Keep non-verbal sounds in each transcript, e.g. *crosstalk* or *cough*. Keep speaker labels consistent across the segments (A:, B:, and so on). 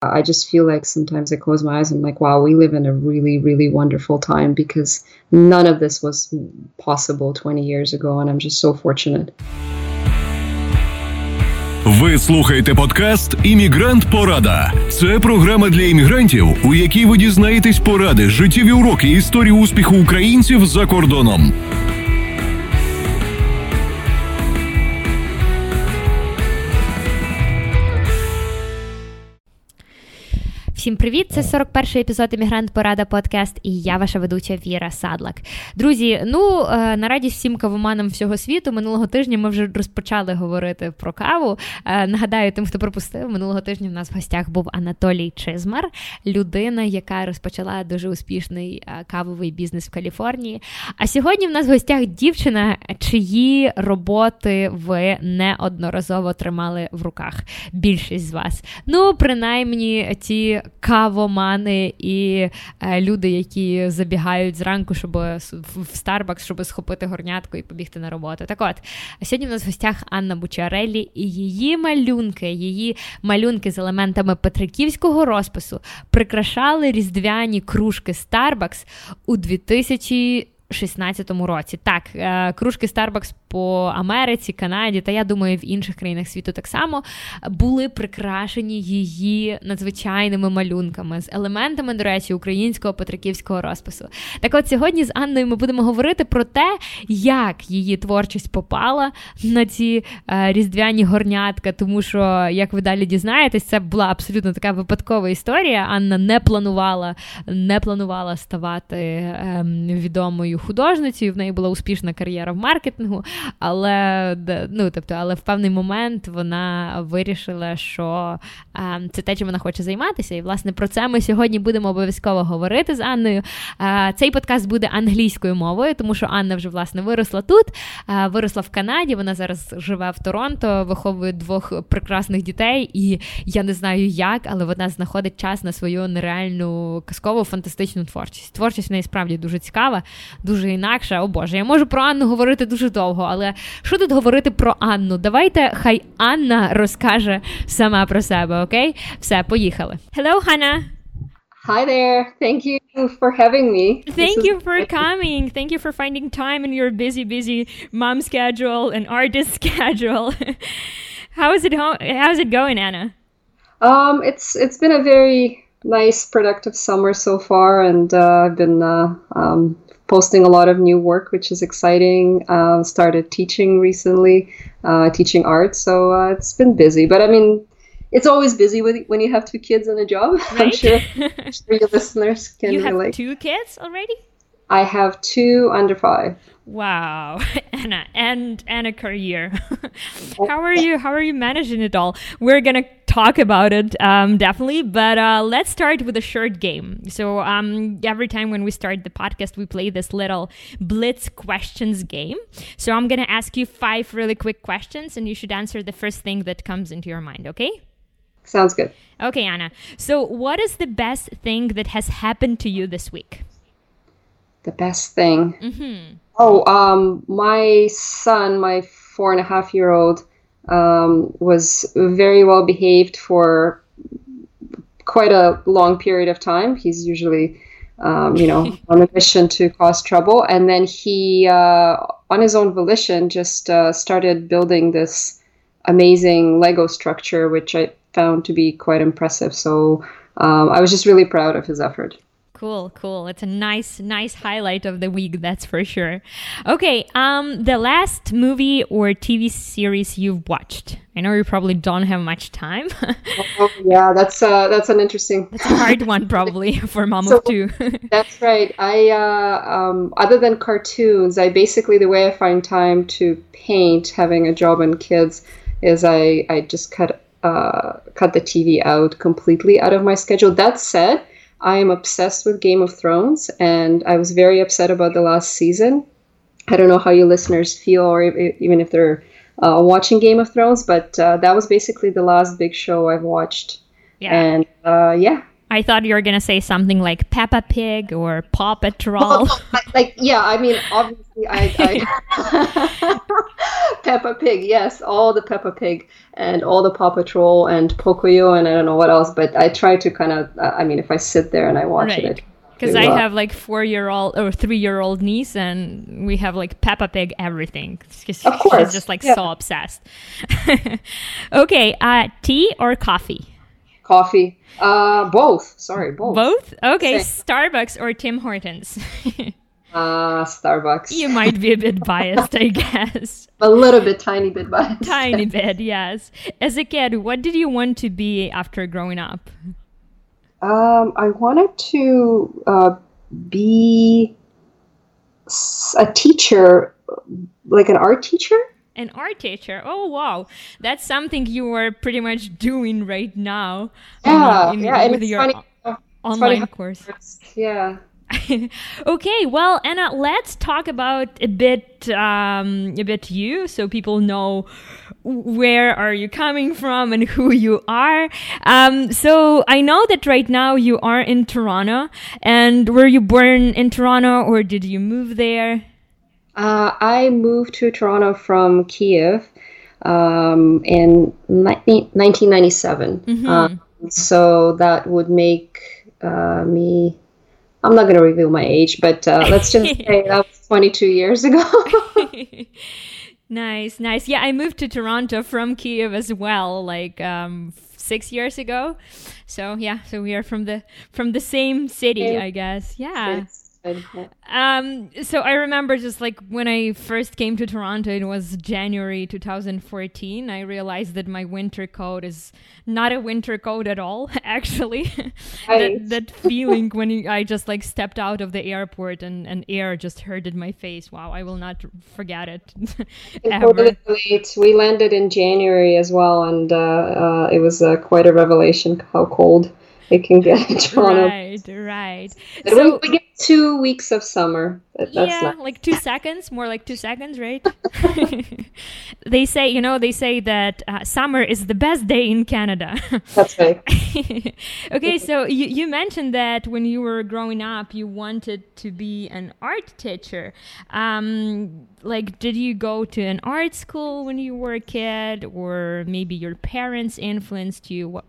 A: I just feel like sometimes I close my eyes and I'm like, wow, we live in a really, really wonderful time because none of this was possible 20 years ago, and I'm just so fortunate.
B: Ви слухаєте подкаст Іммігрант Порада. Це програма для іммігрантів, у якій ви дізнаєтесь поради, життєві уроки історії успіху українців за кордоном.
C: Всім привіт! Це 41-й епізод Емігрант Порада Подкаст, і я ваша ведуча Віра Садлак. Друзі, ну е, на радість всім кавоманам всього світу. Минулого тижня ми вже розпочали говорити про каву. Е, нагадаю, тим, хто пропустив, минулого тижня в нас в гостях був Анатолій Чизмар, людина, яка розпочала дуже успішний е, кавовий бізнес в Каліфорнії. А сьогодні в нас в гостях дівчина, чиї роботи ви неодноразово тримали в руках. Більшість з вас. Ну, принаймні, ті кавомани і е, люди, які забігають зранку, щоб в Starbucks, щоб схопити горнятку і побігти на роботу. Так от сьогодні в нас в гостях Анна Бучарелі і її малюнки, її малюнки з елементами петриківського розпису прикрашали різдвяні кружки Starbucks у 2016 році. Так, е, кружки Starbucks по Америці, Канаді та я думаю, в інших країнах світу так само були прикрашені її надзвичайними малюнками з елементами, до речі, українського петриківського розпису. Так, от сьогодні з Анною ми будемо говорити про те, як її творчість попала на ці е, різдвяні горнятка, тому що, як ви далі дізнаєтесь, це була абсолютно така випадкова історія. Анна не планувала, не планувала ставати е, відомою художницею. В неї була успішна кар'єра в маркетингу. Але ну, тобто, але в певний момент вона вирішила, що а, це те, чим вона хоче займатися. І власне про це ми сьогодні будемо обов'язково говорити з Анною. А, цей подкаст буде англійською мовою, тому що Анна вже власне виросла тут, а, виросла в Канаді. Вона зараз живе в Торонто, виховує двох прекрасних дітей, і я не знаю як, але вона знаходить час на свою нереальну казкову фантастичну творчість. Творчість в неї справді дуже цікава, дуже інакша. О Боже, я можу про Анну говорити дуже довго але що тут говорити про Анну? Давайте хай Анна розкаже сама про себе, окей? Все, поїхали. Hello, Hannah.
A: Hi there. Thank you for having me.
C: Thank you for coming. Thank you for finding time in your busy, busy mom schedule and artist schedule. how is it? How is it going, Anna?
A: Um, it's it's been a very nice, productive summer so far, and uh, I've been uh, um, posting a lot of new work, which is exciting. Uh, started teaching recently, uh, teaching art, so uh, it's been busy. But I mean, it's always busy with, when you have two kids and a job. Right? *laughs* I'm sure, I'm sure your listeners *laughs* can
C: you have
A: relate.
C: Two kids already?
A: I have two under five.
C: Wow, *laughs* Anna, and and a career. *laughs* how are you? How are you managing it all? We're gonna talk about it um, definitely, but uh, let's start with a short game. So um, every time when we start the podcast, we play this little blitz questions game. So I'm gonna ask you five really quick questions, and you should answer the first thing that comes into your mind. Okay?
A: Sounds good.
C: Okay, Anna. So, what is the best thing that has happened to you this week?
A: The best thing.
C: Mm-hmm.
A: Oh, um, my son, my four and a half year old, um, was very well behaved for quite a long period of time. He's usually, um, you know, *laughs* on a mission to cause trouble. And then he, uh, on his own volition, just uh, started building this amazing Lego structure, which I found to be quite impressive. So um, I was just really proud of his effort.
C: Cool, cool. It's a nice, nice highlight of the week, that's for sure. Okay, um, the last movie or TV series you've watched. I know you probably don't have much time. *laughs*
A: oh, yeah, that's uh, that's an interesting.
C: That's a hard one, *laughs* probably *laughs* for mom so, of two.
A: that's right. I uh, um, other than cartoons, I basically the way I find time to paint, having a job and kids, is I I just cut uh, cut the TV out completely out of my schedule. That said I am obsessed with Game of Thrones, and I was very upset about the last season. I don't know how you listeners feel, or if, even if they're uh, watching Game of Thrones, but uh, that was basically the last big show I've watched. Yeah. And uh, yeah,
C: I thought you were gonna say something like Peppa Pig or Paw Patrol.
A: like, yeah, I mean, obviously, I, I *laughs* *laughs* Peppa Pig, yes, all the Peppa Pig and all the Paw Patrol and Pocoyo and I don't know what else. But I try to kind of, uh, I mean, if I sit there and I watch right. it,
C: because I have like four year old or three year old niece, and we have like Peppa Pig everything. She's,
A: of course,
C: she's just like yeah. so obsessed. *laughs* okay, uh, tea or coffee?
A: Coffee. Uh, both. Sorry, both.
C: Both. Okay. Starbucks or Tim Hortons. *laughs*
A: uh, Starbucks.
C: You might be a bit *laughs* biased, I guess.
A: a little bit, tiny bit biased.
C: Tiny *laughs* bit, yes. As a kid, what did you want to be after growing up?
A: Um, I wanted to uh, be a teacher, like an art teacher.
C: An art teacher. Oh wow, that's something you are pretty much doing right now.
A: Yeah, in, yeah, with your
C: funny, online course.
A: Yeah. *laughs*
C: okay, well, Anna, let's talk about a bit, um, a bit you, so people know where are you coming from and who you are. Um, so I know that right now you are in Toronto, and were you born in Toronto or did you move there?
A: Uh, I moved to Toronto from Kiev um, in 1997. Mm-hmm. Uh, so that would make uh, me I'm not going to reveal my age, but uh, let's just *laughs* say that was 22 years ago. *laughs*
C: nice, nice. Yeah, I moved to Toronto from Kiev as well, like um, six years ago. So yeah, so we are from the from the same city, I guess. Yeah. Um, so I remember just like when I first came to Toronto, it was January 2014. I realized that my winter coat is not a winter coat at all, *laughs* actually. *laughs* that, that feeling when I just like stepped out of the airport and, and air just hurted my face. Wow, I will not forget it. *laughs* ever.
A: We landed in January as well, and uh, uh, it was uh, quite a revelation how cold it can get in Toronto.
C: Right, right.
A: so, we get two weeks of summer.
C: That, yeah, not... like two seconds, more like two seconds, right? *laughs* they say, you know, they say that uh, summer is the best day in Canada. *laughs*
A: That's right. *laughs*
C: okay, so you, you mentioned that when you were growing up, you wanted to be an art teacher. Um, like, did you go to an art school when you were a kid, or maybe your parents influenced you? What,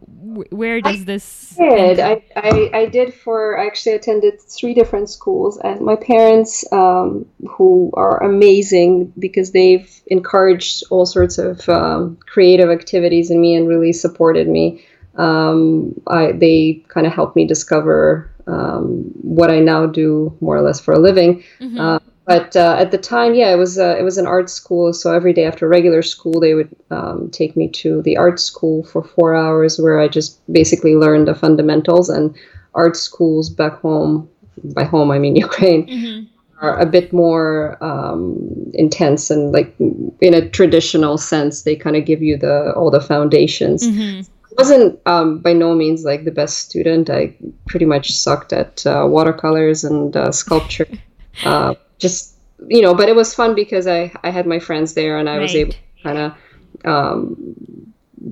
C: where does
A: I
C: this?
A: Did I, I I did for I actually attended three different schools, and my parents um, who are amazing because they've encouraged all sorts of um, creative activities in me and really supported me. Um, I, they kind of helped me discover um, what I now do more or less for a living. Mm-hmm. Uh, but uh, at the time, yeah, it was uh, it was an art school. So every day after regular school, they would um, take me to the art school for four hours, where I just basically learned the fundamentals. And art schools back home, by home I mean *laughs* Ukraine, mm-hmm. are a bit more um, intense and like in a traditional sense they kind of give you the all the foundations. Mm-hmm. I wasn't um, by no means like the best student. I pretty much sucked at uh, watercolors and uh, sculpture. *laughs* Uh, just you know but it was fun because i i had my friends there and i right. was able to kind of um,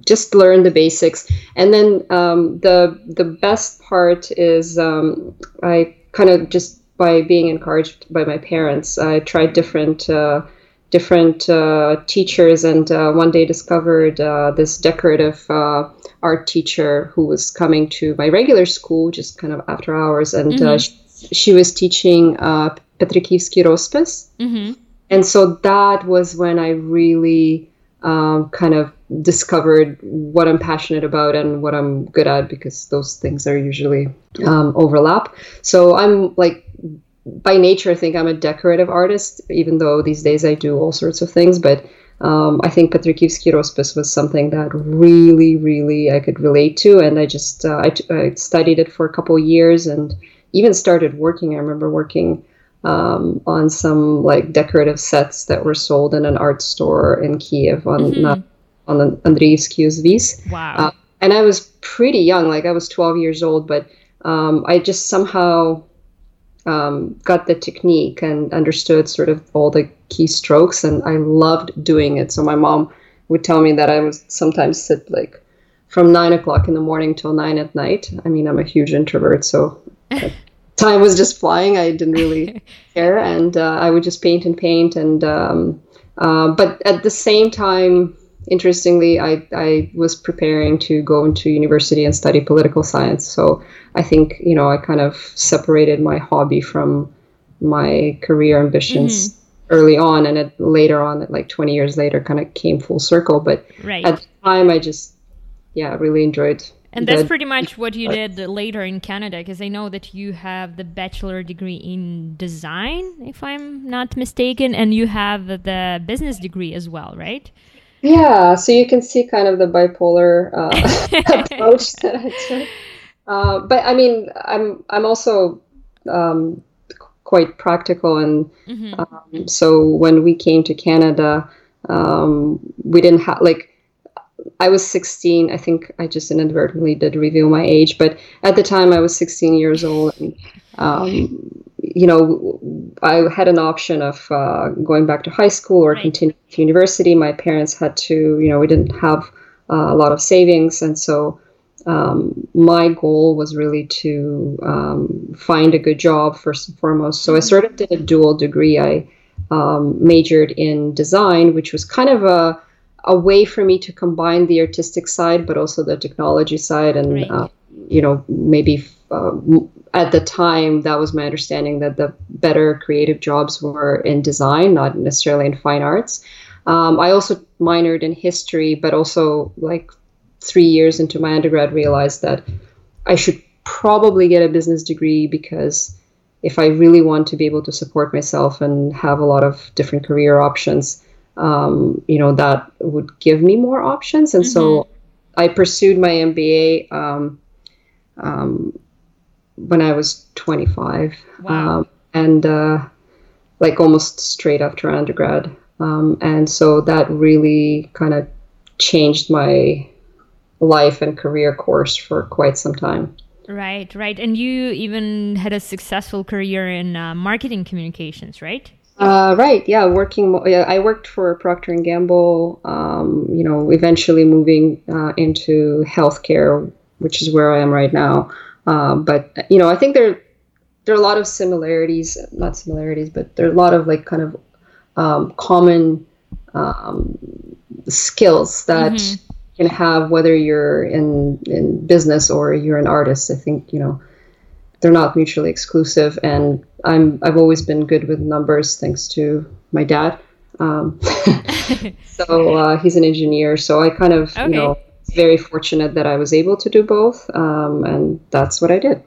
A: just learn the basics. And then um, the the best part is um, i kind of just by being encouraged by my parents. I tried different uh, different uh, teachers, and uh, one day discovered uh, this decorative uh, art teacher who was coming to my regular school, just kind of after hours, and uh, mm-hmm. she, she, was teaching uh, Petrikivsky Rospis. Mm-hmm. And so that was when I really um, kind of discovered what I'm passionate about and what I'm good at because those things are usually um, overlap. So I'm like by nature, I think I'm a decorative artist, even though these days I do all sorts of things. But um, I think Petrikivsky Rospis was something that really, really I could relate to, and I just uh, I, t- I studied it for a couple years and even started working. I remember working um, on some like decorative sets that were sold in an art store in Kiev on mm-hmm. on the Andreevsky Uzvis.
C: Wow. Uh,
A: and I was pretty young, like I was 12 years old, but um, I just somehow um, got the technique and understood sort of all the key strokes, and I loved doing it. So my mom would tell me that I would sometimes sit like from nine o'clock in the morning till nine at night. I mean, I'm a huge introvert, so *laughs* time was just flying. I didn't really *laughs* care, and uh, I would just paint and paint. And um, uh, but at the same time, interestingly, I I was preparing to go into university and study political science. So I think you know I kind of separated my hobby from my career ambitions. Mm-hmm. Early on, and it, later on, like 20 years later, kind of came full circle. But
C: right.
A: at the time, I just yeah, really enjoyed.
C: And that's pretty much what you did later in Canada, because I know that you have the bachelor degree in design, if I'm not mistaken, and you have the business degree as well, right?
A: Yeah, so you can see kind of the bipolar uh, *laughs* approach *laughs* that I took. Uh, but I mean, I'm I'm also um, quite practical, and mm-hmm. um, so when we came to Canada, um, we didn't have like I was 16. I think I just inadvertently did reveal my age, but at the time I was 16 years old. And, um, you know, I had an option of uh, going back to high school or right. continuing to university. My parents had to, you know, we didn't have uh, a lot of savings. And so um, my goal was really to um, find a good job first and foremost. So I mm-hmm. sort of did a dual degree. I um, majored in design, which was kind of a a way for me to combine the artistic side but also the technology side and right. uh, you know maybe uh, at the time that was my understanding that the better creative jobs were in design not necessarily in fine arts um, i also minored in history but also like three years into my undergrad realized that i should probably get a business degree because if i really want to be able to support myself and have a lot of different career options um, you know, that would give me more options. And mm-hmm. so I pursued my MBA um, um, when I was 25.
C: Wow.
A: Um, and uh, like almost straight after undergrad. Um, and so that really kind of changed my life and career course for quite some time.
C: Right, right. And you even had a successful career in uh, marketing communications, right?
A: Uh, right. Yeah. Working. Yeah, I worked for Procter and Gamble. Um, you know, eventually moving uh, into healthcare, which is where I am right now. Uh, but you know, I think there there are a lot of similarities. Not similarities, but there are a lot of like kind of um, common um, skills that mm-hmm. you can have whether you're in in business or you're an artist. I think you know they're not mutually exclusive. And I'm I've always been good with numbers thanks to my dad. Um, *laughs* so uh, he's an engineer. So I kind of okay. you know very fortunate that I was able to do both, um, and that's what I did.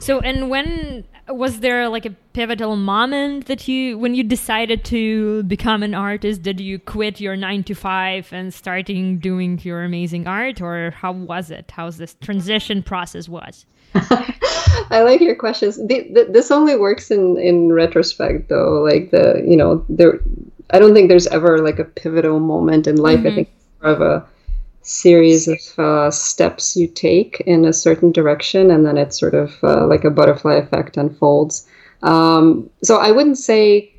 C: So and when was there like a pivotal moment that you when you decided to become an artist did you quit your 9 to 5 and starting doing your amazing art or how was it how's this transition process was *laughs*
A: I like your questions. The, the, this only works in in retrospect, though. Like the you know there, I don't think there's ever like a pivotal moment in life. Mm-hmm. I think more of a series of uh, steps you take in a certain direction, and then it's sort of uh, like a butterfly effect unfolds. Um, so I wouldn't say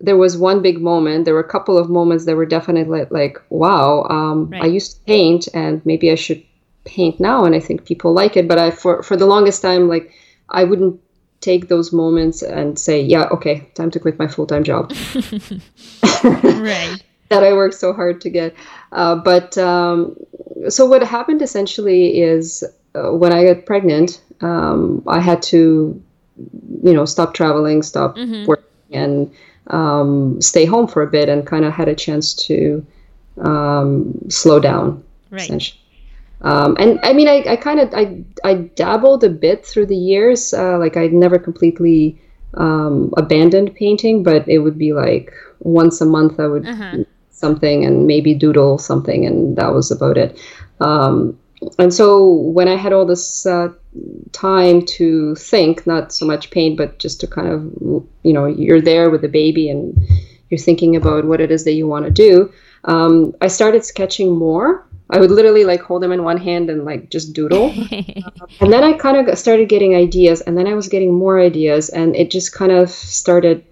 A: there was one big moment. There were a couple of moments that were definitely like, wow, um, right. I used to paint, and maybe I should paint now and I think people like it. But I for for the longest time like I wouldn't take those moments and say, yeah, okay, time to quit my full time job. *laughs* *laughs*
C: right.
A: that I worked so hard to get. Uh, but um, so what happened essentially is uh, when I got pregnant, um, I had to, you know, stop traveling, stop mm-hmm. working, and um, stay home for a bit, and kind of had a chance to um, slow down.
C: Right.
A: Um, and I mean, I, I kind of I, I dabbled a bit through the years. Uh, like I never completely um, abandoned painting, but it would be like once a month I would uh-huh. something and maybe doodle something, and that was about it. Um, and so when I had all this uh, time to think, not so much paint, but just to kind of you know you're there with the baby and you're thinking about what it is that you want to do. Um, I started sketching more I would literally like hold them in one hand and like just doodle. *laughs* and then I kind of started getting ideas, and then I was getting more ideas, and it just kind of started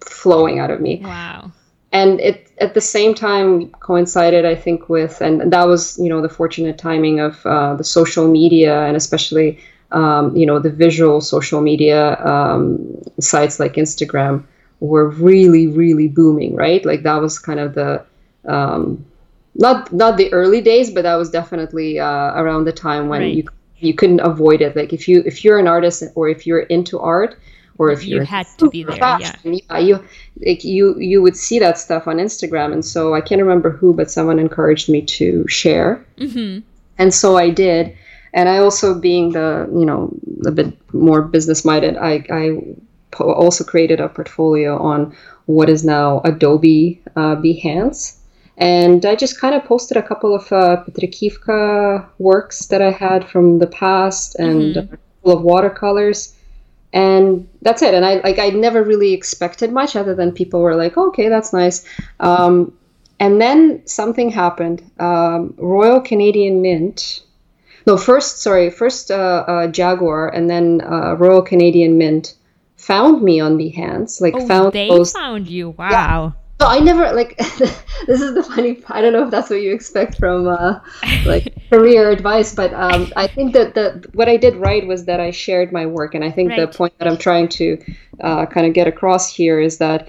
A: flowing out of me.
C: Wow.
A: and it at the same time coincided, I think, with and that was you know the fortunate timing of uh, the social media and especially um, you know the visual social media um, sites like Instagram were really really booming, right? Like that was kind of the um, not not the early days, but that was definitely uh, around the time when right. you you couldn't avoid it. Like if you if you're an artist or if you're into art, or if
C: you had to be there, yeah.
A: yeah, you like you you would see that stuff on Instagram, and so I can't remember who, but someone encouraged me to share,
C: mm-hmm.
A: and so I did. And I also, being the you know a bit more business minded, I I also created a portfolio on what is now Adobe uh, Behance and I just kind of posted a couple of uh, Petrikivka works that I had from the past and mm-hmm. a couple of watercolors. And that's it. And I like I never really expected much other than people were like, okay, that's nice. Um, and then something happened. Um, Royal Canadian Mint. No, first, sorry, first uh, uh, Jaguar and then uh, Royal Canadian Mint found me on Behance. Like
C: oh,
A: found
C: they those, found you. Wow. Yeah
A: so I never like *laughs* this is the funny. I don't know if that's what you expect from uh, like *laughs* career advice, but um, I think that the what I did right was that I shared my work, and I think right. the point that I'm trying to uh, kind of get across here is that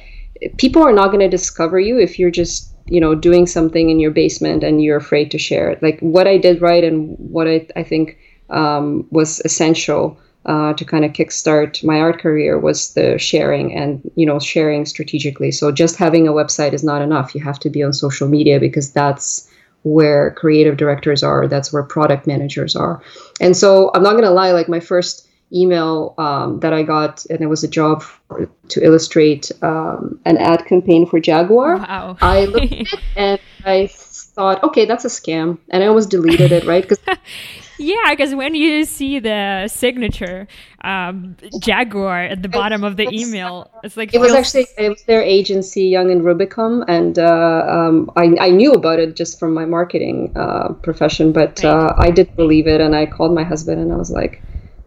A: people are not going to discover you if you're just you know doing something in your basement and you're afraid to share it. Like what I did right and what I I think um, was essential uh, to kind of kickstart my art career was the sharing and you know sharing strategically. So just having a website is not enough. You have to be on social media because that's where creative directors are that's where product managers are. And so i'm not going to lie like my first email um, that i got and it was a job for, to illustrate um, an ad campaign for jaguar.
C: Wow.
A: i looked at it and i thought okay that's a scam. And i almost deleted it right? Because *laughs*
C: Yeah, because when you see the signature um, Jaguar at the bottom of the email, it's like
A: it was actually it was their agency, Young and Rubicam, and uh, um, I, I knew about it just from my marketing uh, profession, but right. uh, I didn't believe it, and I called my husband, and I was like,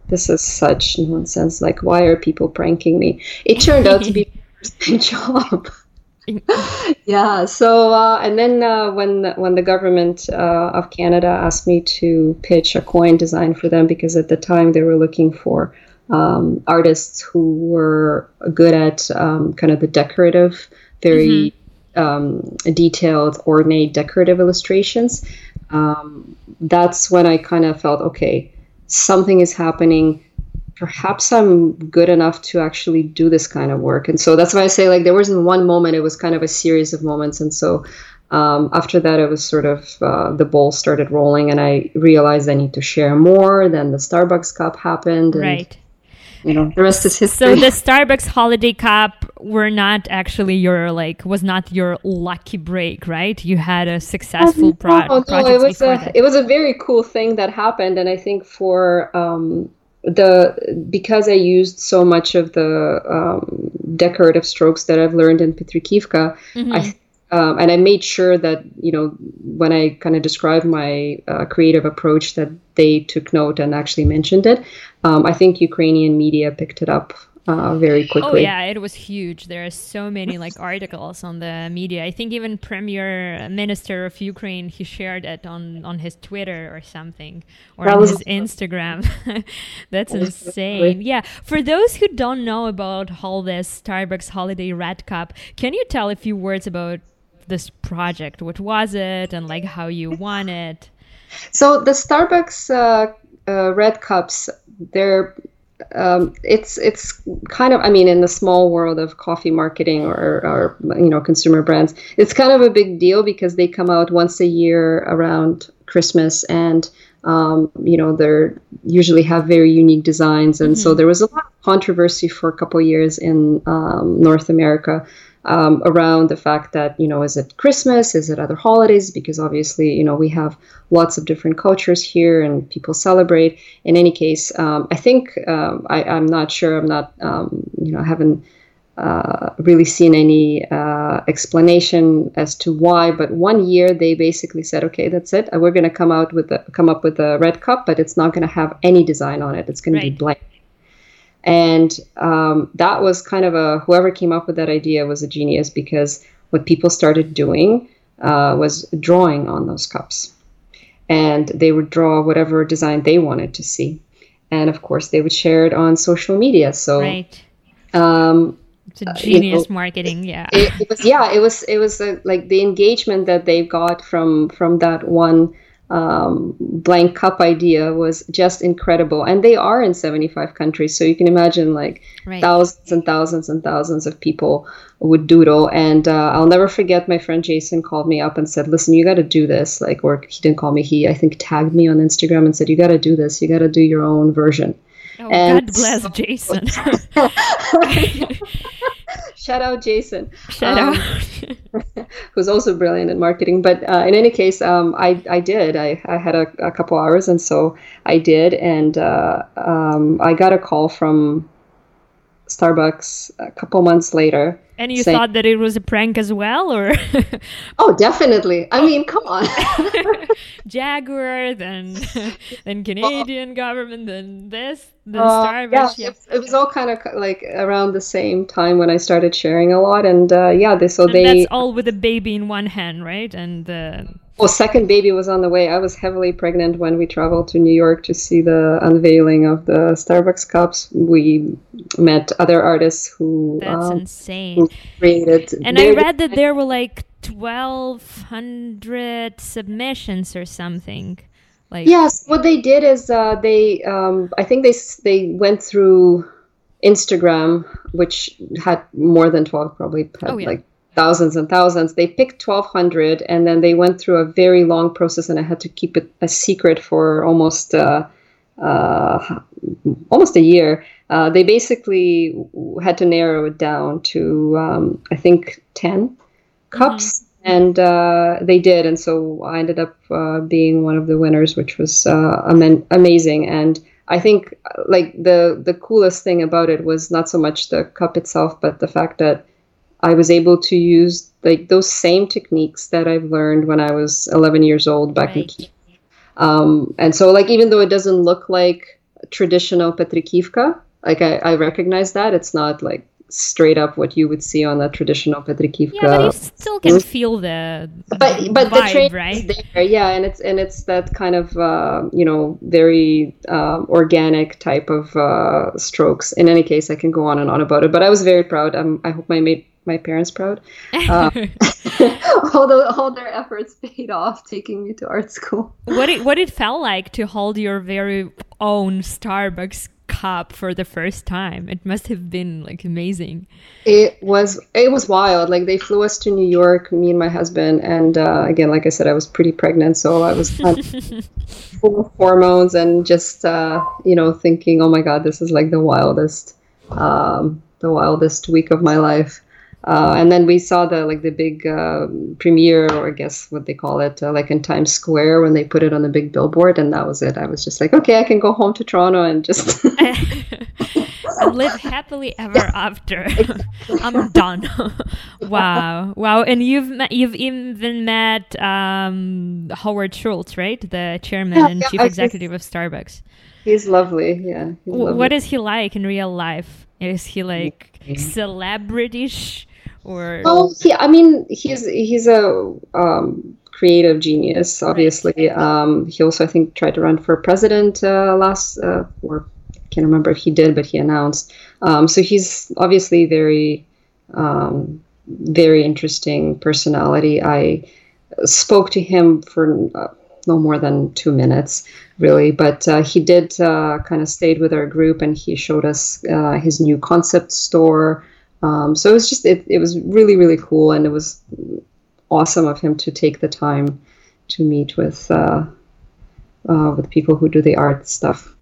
A: "This is such nonsense! Like, why are people pranking me?" It turned out to be *laughs* a *laughs* job. *laughs* yeah. So uh, and then uh, when the, when the government uh, of Canada asked me to pitch a coin design for them because at the time they were looking for um, artists who were good at um, kind of the decorative, very mm-hmm. um, detailed, ornate decorative illustrations. Um, that's when I kind of felt okay, something is happening perhaps I'm good enough to actually do this kind of work. And so that's why I say like there wasn't one moment; it was kind of a series of moments. And so um, after that, it was sort of uh, the ball started rolling, and I realized I need to share more. Then the Starbucks cup happened, and,
C: right?
A: You know, the rest is history.
C: So the Starbucks holiday cup were not actually your like was not your lucky break, right? You had a successful pro- no, no,
A: it was a that. it was a very cool thing that happened, and I think for um, the because I used so much of the um, decorative strokes that I've learned in Petrikivka, mm-hmm. I um, and I made sure that you know when I kind of described my uh, creative approach that they took note and actually mentioned it. Um, I think Ukrainian media picked it up uh, very oh, quickly.
C: Oh yeah, it was huge. There are so many like *laughs* articles on the media. I think even Premier Minister of Ukraine he shared it on on his Twitter or something or that on his Instagram. *laughs* That's insane. Yeah, for those who don't know about all this Starbucks Holiday Red Cup, can you tell a few words about this project? What was it, and like how you won it?
A: So the Starbucks uh, uh, Red Cups, they're um, it's it's kind of I mean in the small world of coffee marketing or, or you know consumer brands it's kind of a big deal because they come out once a year around Christmas and um, you know they're usually have very unique designs and mm-hmm. so there was a lot of controversy for a couple years in um, North America um, around the fact that you know is it Christmas, is it other holidays? Because obviously you know we have lots of different cultures here and people celebrate. In any case, um, I think um, I, am not sure. I'm not um, you know I haven't. Uh, really seen any uh, explanation as to why, but one year they basically said, "Okay, that's it. We're going to come out with the, come up with a red cup, but it's not going to have any design on it. It's going right. to be blank." And um, that was kind of a whoever came up with that idea was a genius because what people started doing uh, was drawing on those cups. And they would draw whatever design they wanted to see. And of course, they would share it on social media. So,
C: right.
A: um,
C: it's a genius uh, know, marketing, yeah.
A: It, it, was, yeah, it was, it was uh, like the engagement that they got from from that one um, blank cup idea was just incredible. And they are in 75 countries. So you can imagine like right. thousands and thousands and thousands of people would doodle. And uh, I'll never forget my friend Jason called me up and said, listen, you got to do this. Like, or he didn't call me, he, I think, tagged me on Instagram and said, you got to do this. You got to do your own version.
C: Oh, and God bless so- Jason. *laughs* *laughs* *laughs*
A: Shout out Jason.
C: Shout um, out. *laughs*
A: who's also brilliant in marketing. But uh, in any case, um, I, I did. I, I had a, a, couple hours, and so I did. And uh, um, I got a call from Starbucks a couple months later.
C: And you saying, thought that it was a prank as well, or? *laughs*
A: oh, definitely. I mean, come on. *laughs*
C: Jaguar, then *laughs* then Canadian government, then this, then uh, Starbucks.
A: Yeah, yeah. It, was all kind of like around the same time when I started sharing a lot, and uh, yeah, they, so
C: and
A: they.
C: That's all with a baby in one hand, right? And. Uh,
A: well, second baby was on the way. I was heavily pregnant when we traveled to New York to see the unveiling of the Starbucks cups. We met other artists who
C: that's um, insane who
A: created.
C: And I read that there were like twelve hundred submissions or something. Like
A: yes, what they did is uh, they um, I think they they went through Instagram, which had more than twelve, probably had oh, yeah. like thousands and thousands. They picked 1,200 and then they went through a very long process, and I had to keep it a secret for almost uh, uh, almost a year. Uh, they basically had to narrow it down to um, I think 10 cups. Mm-hmm. And uh, they did, and so I ended up uh, being one of the winners, which was uh, am- amazing. And I think like the the coolest thing about it was not so much the cup itself, but the fact that I was able to use like those same techniques that I've learned when I was 11 years old back right. in Kiev. Um, and so, like, even though it doesn't look like traditional Petrikivka, like I, I recognize that it's not like straight up what you would see on a traditional Petrikivka. Yeah,
C: but you still can feel the
A: but but vibe, the train right? there. Yeah, and it's and it's that kind of uh, you know very um, organic type of uh, strokes. In any case, I can go on and on about it. But I was very proud. Um, I hope my mate my parents proud. *laughs* Uh, although all their efforts paid off taking me to art school.
C: What it what it felt like to hold your very own Starbucks cup for the first time. It must have been like amazing.
A: It was it was wild. Like they flew us to New York, me and my husband, and uh, again, like I said, I was pretty pregnant, so I was *laughs* full of hormones and just uh, you know thinking, oh my god, this is like the wildest, um, the wildest week of my life. Uh, and then we saw the like the big uh, premiere, or I guess what they call it, uh, like in Times Square when they put it on the big billboard, and that was it. I was just like, okay, I can go home to Toronto and just *laughs* *laughs*
C: live happily ever after. *laughs* I'm done. wow, wow! And you've met, you've even met um, Howard Schultz, right, the chairman yeah, and yeah, chief executive of Starbucks.
A: He's lovely. Yeah. He's
C: lovely. What is he like in real life? Is he like celebrity or?
A: Oh yeah i mean he's he's a um, creative genius obviously. Um, he also i think tried to run for president uh, last uh, or can't remember if he did but he announced. Um, so he's obviously very um, very interesting personality. I spoke to him for uh, no more than two minutes really but uh, he did uh, kind of stayed with our group and he showed us uh, his new concept store um, so it was just it, it was really really cool, and it was awesome of him to take the time to meet with uh, uh, with people who do the art stuff.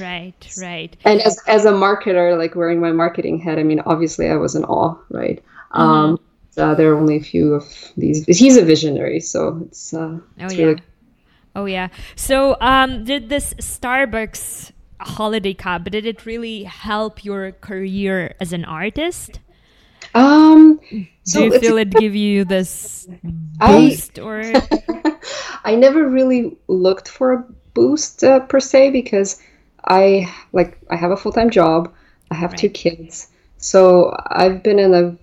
C: Right, right.
A: And as as a marketer, like wearing my marketing hat, I mean, obviously I was in awe, right? Mm-hmm. Um, uh, there are only a few of these. He's a visionary, so it's. Uh,
C: oh yeah. Really... Oh yeah. So, um, did this Starbucks holiday cup did it really help your career as an artist?
A: Um,
C: so do you feel it give you this boost
A: I, *laughs*
C: or?
A: I never really looked for a boost uh, per se because I like I have a full time job. I have right. two kids, so I've been in a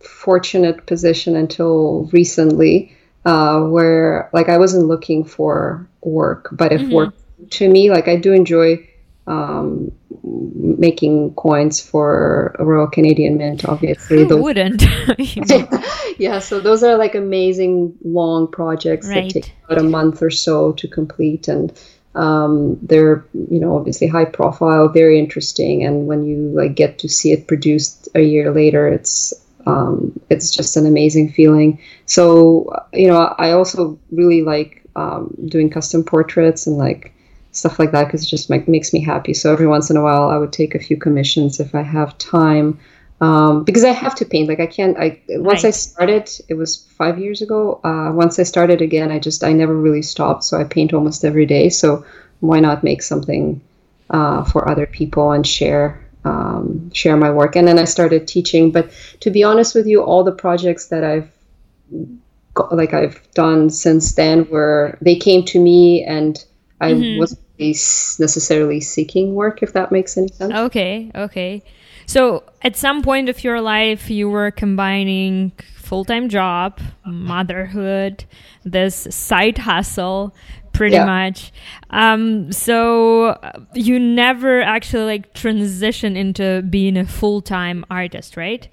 A: fortunate position until recently uh, where like I wasn't looking for work, but if
C: Mhm.
A: work to me, like I do enjoy um, making coins for Royal Canadian Mint, obviously.
C: Who
A: Those-
C: wouldn't? *laughs* *laughs*
A: Yeah, so those are like amazing long projects
C: Right.
A: that take about a month or so to complete, and um, they're you know obviously high profile, very interesting, and when you like get to see it produced a year later, it's um, it's just an amazing feeling. So you know, I also really like um, doing custom portraits and like stuff like that because it just make, makes me happy. So every once in a while, I would take a few commissions if I have time um, because I have to paint. Like I can't. I once I started, it was five years ago. Uh, once I started again, I just I never really stopped. So I paint almost every day. So why not make something uh, for other people and share um, share my work? And then I started teaching. But to be honest with you, all the projects that I've got, like I've done since then were they came to me and I
C: Mhm.
A: wasn't necessarily seeking work. If that makes any sense.
C: Okay, okay. So at some point of your life, you were combining full time job, motherhood, this side hustle, pretty
A: Yeah.
C: much. Um, so you never actually like transition into being a full time artist, right?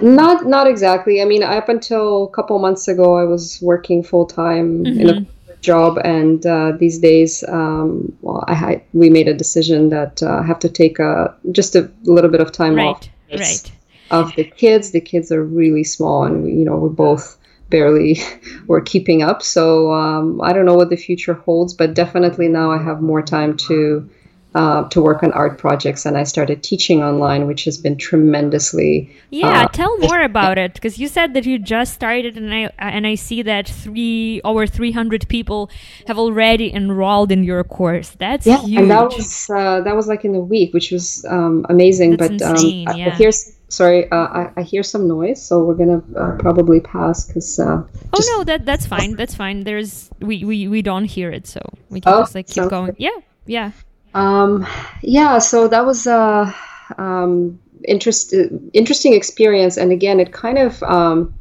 A: Not not exactly. I mean, up until a couple months ago, I was working full time in a corporate job, and uh, these days, um, well, I had, we made a decision that uh, I have to take a just a little bit of time off
C: Right, right.
A: of the kids. The kids are really small, and you know, we're both barely *laughs* we're keeping up. So um, I don't know what the future holds, but definitely now I have more time to. Uh, to work on art projects, and I started teaching online, which has been tremendously
C: Yeah,
A: Uh,
C: tell more about it because you said that you just started, and I and I see that three over three hundred people have already enrolled in your course. That's
A: yeah
C: huge.
A: and that was uh, that was like in a week which was um, amazing
C: That's
A: but
C: insane,
A: um,
C: yeah.
A: I hear s- sorry uh, I, I hear some noise so we're gonna uh, probably pass because uh,
C: oh no, that that's fine. That's fine. There's we we we don't hear it, so we can
A: Oh,
C: just like keep going.
A: good.
C: Yeah, yeah.
A: Um, yeah so that was a um, interest, interesting experience and again it kind of um,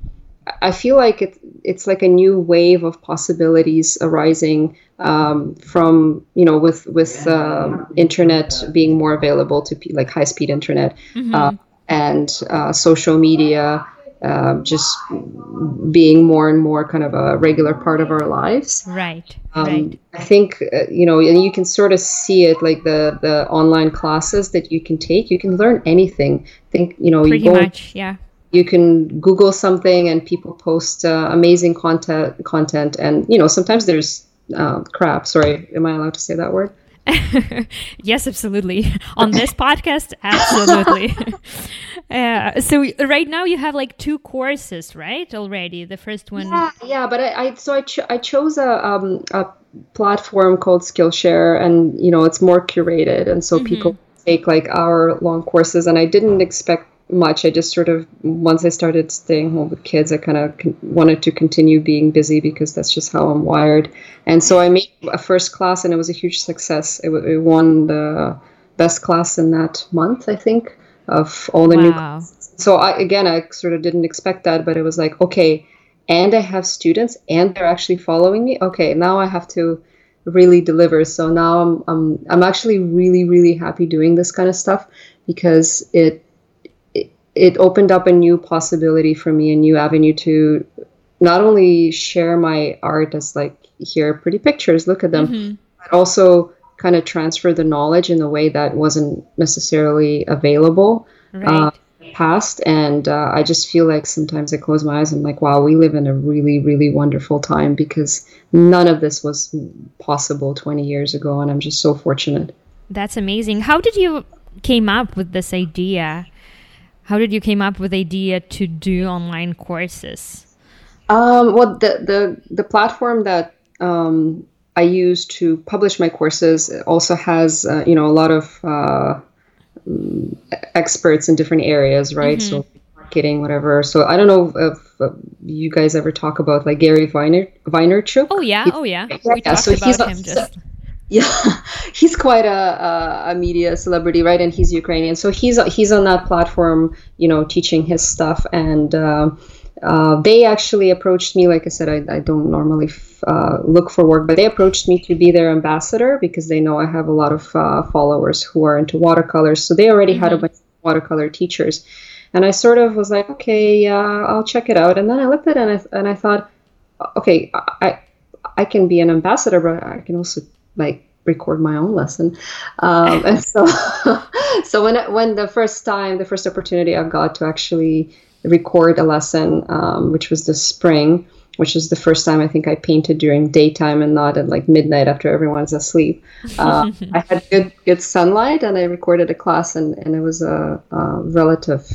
A: I feel like it, it's like a new wave of possibilities arising um, from you know with with um internet being more available to pe- like high speed internet
C: Mhm.
A: uh, and uh, social media uh, just being more and more kind of a regular part of our lives.
C: right,
A: Um,
C: right.
A: I think uh, you know, and you can sort of see it like the the online classes that you can take. You can learn anything. think you know,
C: Pretty
A: you go,
C: much, yeah.
A: you can Google something, and people post uh, amazing content. Content, and you know, sometimes there's uh, crap. Sorry, am I allowed to say that word? *laughs*
C: yes, absolutely. On this podcast, absolutely. *laughs* uh, so right now you have like two courses, right? Already, the first one.
A: Yeah, yeah, but I, I so I, cho- I chose a um a platform called Skillshare, and you know it's more curated, and so people take like hour long courses, and I didn't expect much. I just sort of once I started staying home with kids, I kind of con- wanted to continue being busy because that's just how I'm wired, and so I made a first class, and it was a huge success. It, w- it won the best class in that month, I think, of all the new
C: Wow.
A: so I again I sort of didn't expect that, but it was like okay, and I have students and they're actually following me. Okay, now I have to really deliver. So now I'm I'm I'm actually really really happy doing this kind of stuff because it it, opened up a new possibility for me, a new avenue to not only share my art as like here pretty pictures, look at them,
C: Mhm.
A: but also kind of transfer the knowledge in a way that wasn't necessarily available
C: Right.
A: uh, past and uh, i just feel like sometimes i close my eyes and I'm like wow we live in a really really wonderful time because none of this was possible 20 years ago and i'm just so fortunate
C: That's amazing. How did you came up with this idea? How did you came up with the idea to do online courses?
A: um, well the, the the platform that um, i use to publish my courses also has uh, you know a lot of uh, mm, experts in different areas right so marketing whatever so i don't know if uh, you guys ever talk about like gary Vayner, Vaynerchuk
C: Oh yeah, oh yeah.
A: Yeah,
C: We talked
A: so he's
C: about
A: a-
C: him just.
A: Yeah, *laughs* he's quite a, a, a, media celebrity, right? And he's Ukrainian, so he's he's on that platform, you know, teaching his stuff. And uh, uh, they actually approached me. Like I said, I, I don't normally f- uh, look for work, but they approached me to be their ambassador because they know I have a lot of uh, followers who are into watercolors. So they already mm-hmm. had a mm-hmm. bunch of watercolor teachers, and I sort of was like, okay, I'll check it out. And then I looked at it and I, and I thought, okay, I I can be an ambassador, but I can also like record my own lesson. Um, and so, *laughs* so when when the first time, the first opportunity I got to actually record a lesson, um, which was this spring, which was the first time I think I painted during daytime and not at like midnight after everyone's asleep. Uh, *laughs* I had good good sunlight, and I recorded a class, and and it was a, a relative.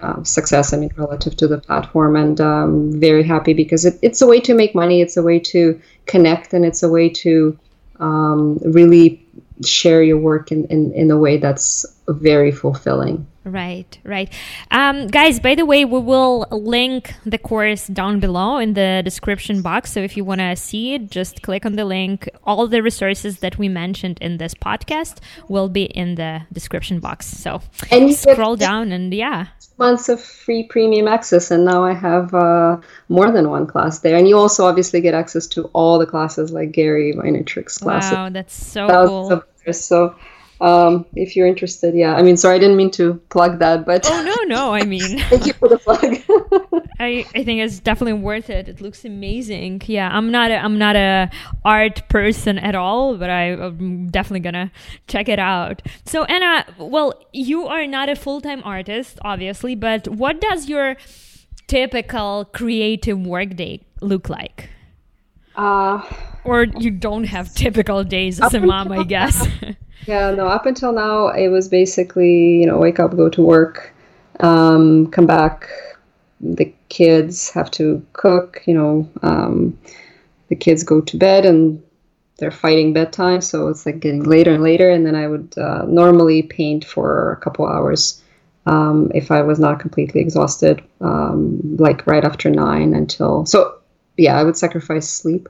A: Uh, success, I mean, relative to the platform, and um, very happy because it, it's a way to make money, it's a way to connect, and it's a way to um, really share your work in, in, in a way that's very fulfilling.
C: Right, right. Um, guys, by the way, we will link the course down below in the description box. So if you want to see it, just click on the link. All the resources that we mentioned in this podcast will be in the description box. So and scroll down and yeah.
A: Months of free premium access, and now I have uh, more than one class there. And you also obviously get access to all the classes like Gary Vaynerchuk's classes.
C: Wow, that's so cool.
A: So um, if you're interested, yeah. I mean, sorry, I didn't mean to plug that, but
C: oh no, no, I *laughs* mean,
A: thank you for the plug. *laughs*
C: I, I think it's definitely worth it. It looks amazing. Yeah, I'm not a, I'm not a art person at all, but I, am definitely gonna check it out. So Anna, well, you are not a full time artist, obviously, but what does your typical creative workday look like?
A: Uh,
C: or you don't have typical days as a mom, I guess. *laughs*
A: Yeah, no, up until now, it was basically, you know, wake up, go to work, um, come back. The kids have to cook, you know, um, the kids go to bed and they're fighting bedtime. So it's like getting later and later. And then I would uh, normally paint for a couple hours um, if I was not completely exhausted, um, like right after nine until. So, yeah, I would sacrifice sleep.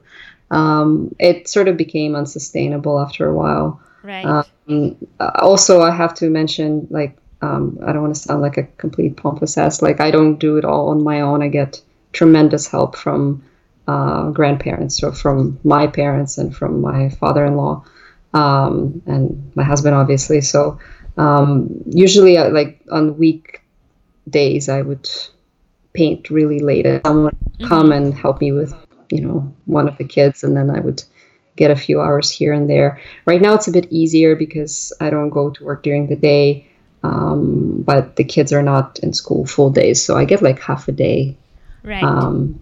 A: Um, it sort of became unsustainable after a while.
C: Right. Um,
A: also, I have to mention, like, um, I don't want to sound like a complete pompous ass. Like, I don't do it all on my own. I get tremendous help from uh, grandparents, so from my parents and from my father-in-law um, and my husband, obviously. So um, usually, uh, like on weekdays, I would paint really late. Someone mm-hmm. come and help me with, you know, one of the kids, and then I would get a few hours here and there. Right now, it's a bit easier because I don't go to work during the day, um, but the kids are not in school full days, so I get like half a day
C: right.
A: um,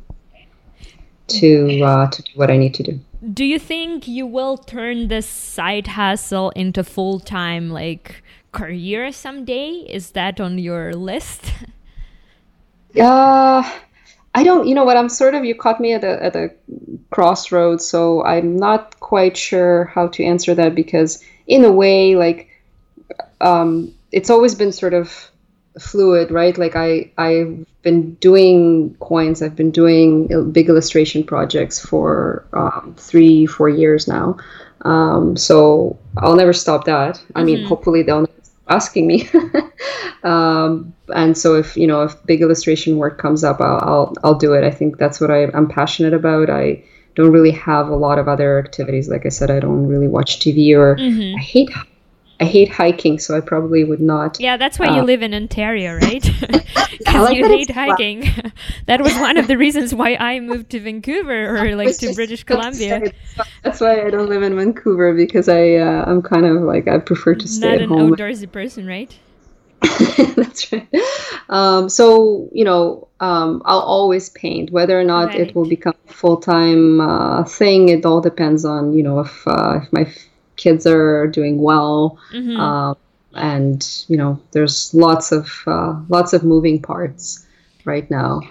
A: to uh, to do what I need to do.
C: Do you think you will turn this side hustle into full time like career someday? Is that on your list?
A: Yeah. *laughs* Uh, I don't, you know what? I'm sort of you caught me at a at a crossroads, so I'm not quite sure how to answer that because in a way, like, um, it's always been sort of fluid, right? Like I I've been doing coins, I've been doing big illustration projects for um, three four years now, um, so I'll never stop that. I mean, mm-hmm. hopefully they'll asking me. *laughs* um, and so if you know if big illustration work comes up, I'll I'll, I'll do it. I think that's what I, I'm passionate about. I don't really have a lot of other activities. Like I said, I don't really watch TV or mm-hmm. I hate I hate hiking, so I probably would not.
C: Yeah, that's why uh, you live in Ontario, right? *laughs* *laughs* Because like you hate hiking. *laughs* that was one of the reasons why I moved to Vancouver or like to British Columbia.
A: That's why I don't live in Vancouver because I uh, I'm kind of like I prefer to stay
C: not
A: at home.
C: Not an outdoorsy person, right?
A: that's right. Um, so you know, um, I'll always paint. Whether or not right. it will become a full time uh, thing, it all depends on you know if uh, if my kids are doing well. Mm-hmm. Uh, and you know, there's lots of uh, lots of moving parts right now.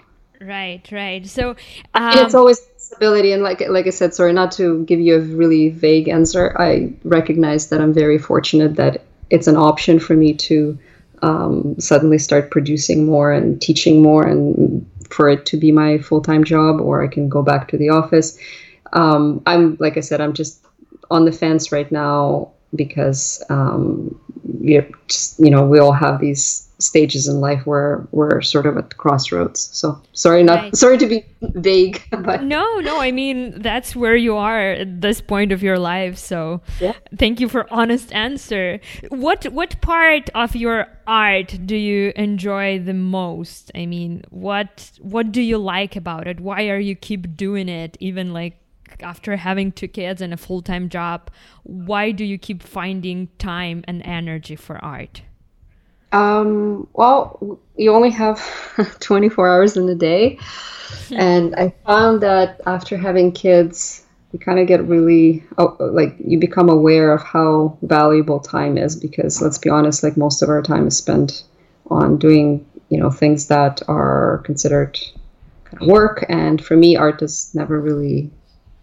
C: Right, right. So
A: um, it's always stability, and like like I said, sorry, not to give you a really vague answer. I recognize that I'm very fortunate that it's an option for me to um, suddenly start producing more and teaching more, and for it to be my full time job, or I can go back to the office. Um, I'm like I said, I'm just on the fence right now because um, you just, you know we all have these stages in life where we're sort of at the crossroads. So sorry, not right. sorry to be vague, *laughs* but
C: no, no. I mean that's where you are at this point of your life. So yeah. thank you for honest answer. What what part of your art do you enjoy the most? I mean, what what do you like about it? Why are you keep doing it, even like after having two kids and a full time job? Why do you keep finding time and energy for art?
A: Um, well, you only have *laughs* 24 hours in a day. and I found that after having kids, you kind of get really, oh, like, you become aware of how valuable time is because let's be honest, like, most of our time is spent on doing, you know, things that are considered kind of work. And for me, art does never really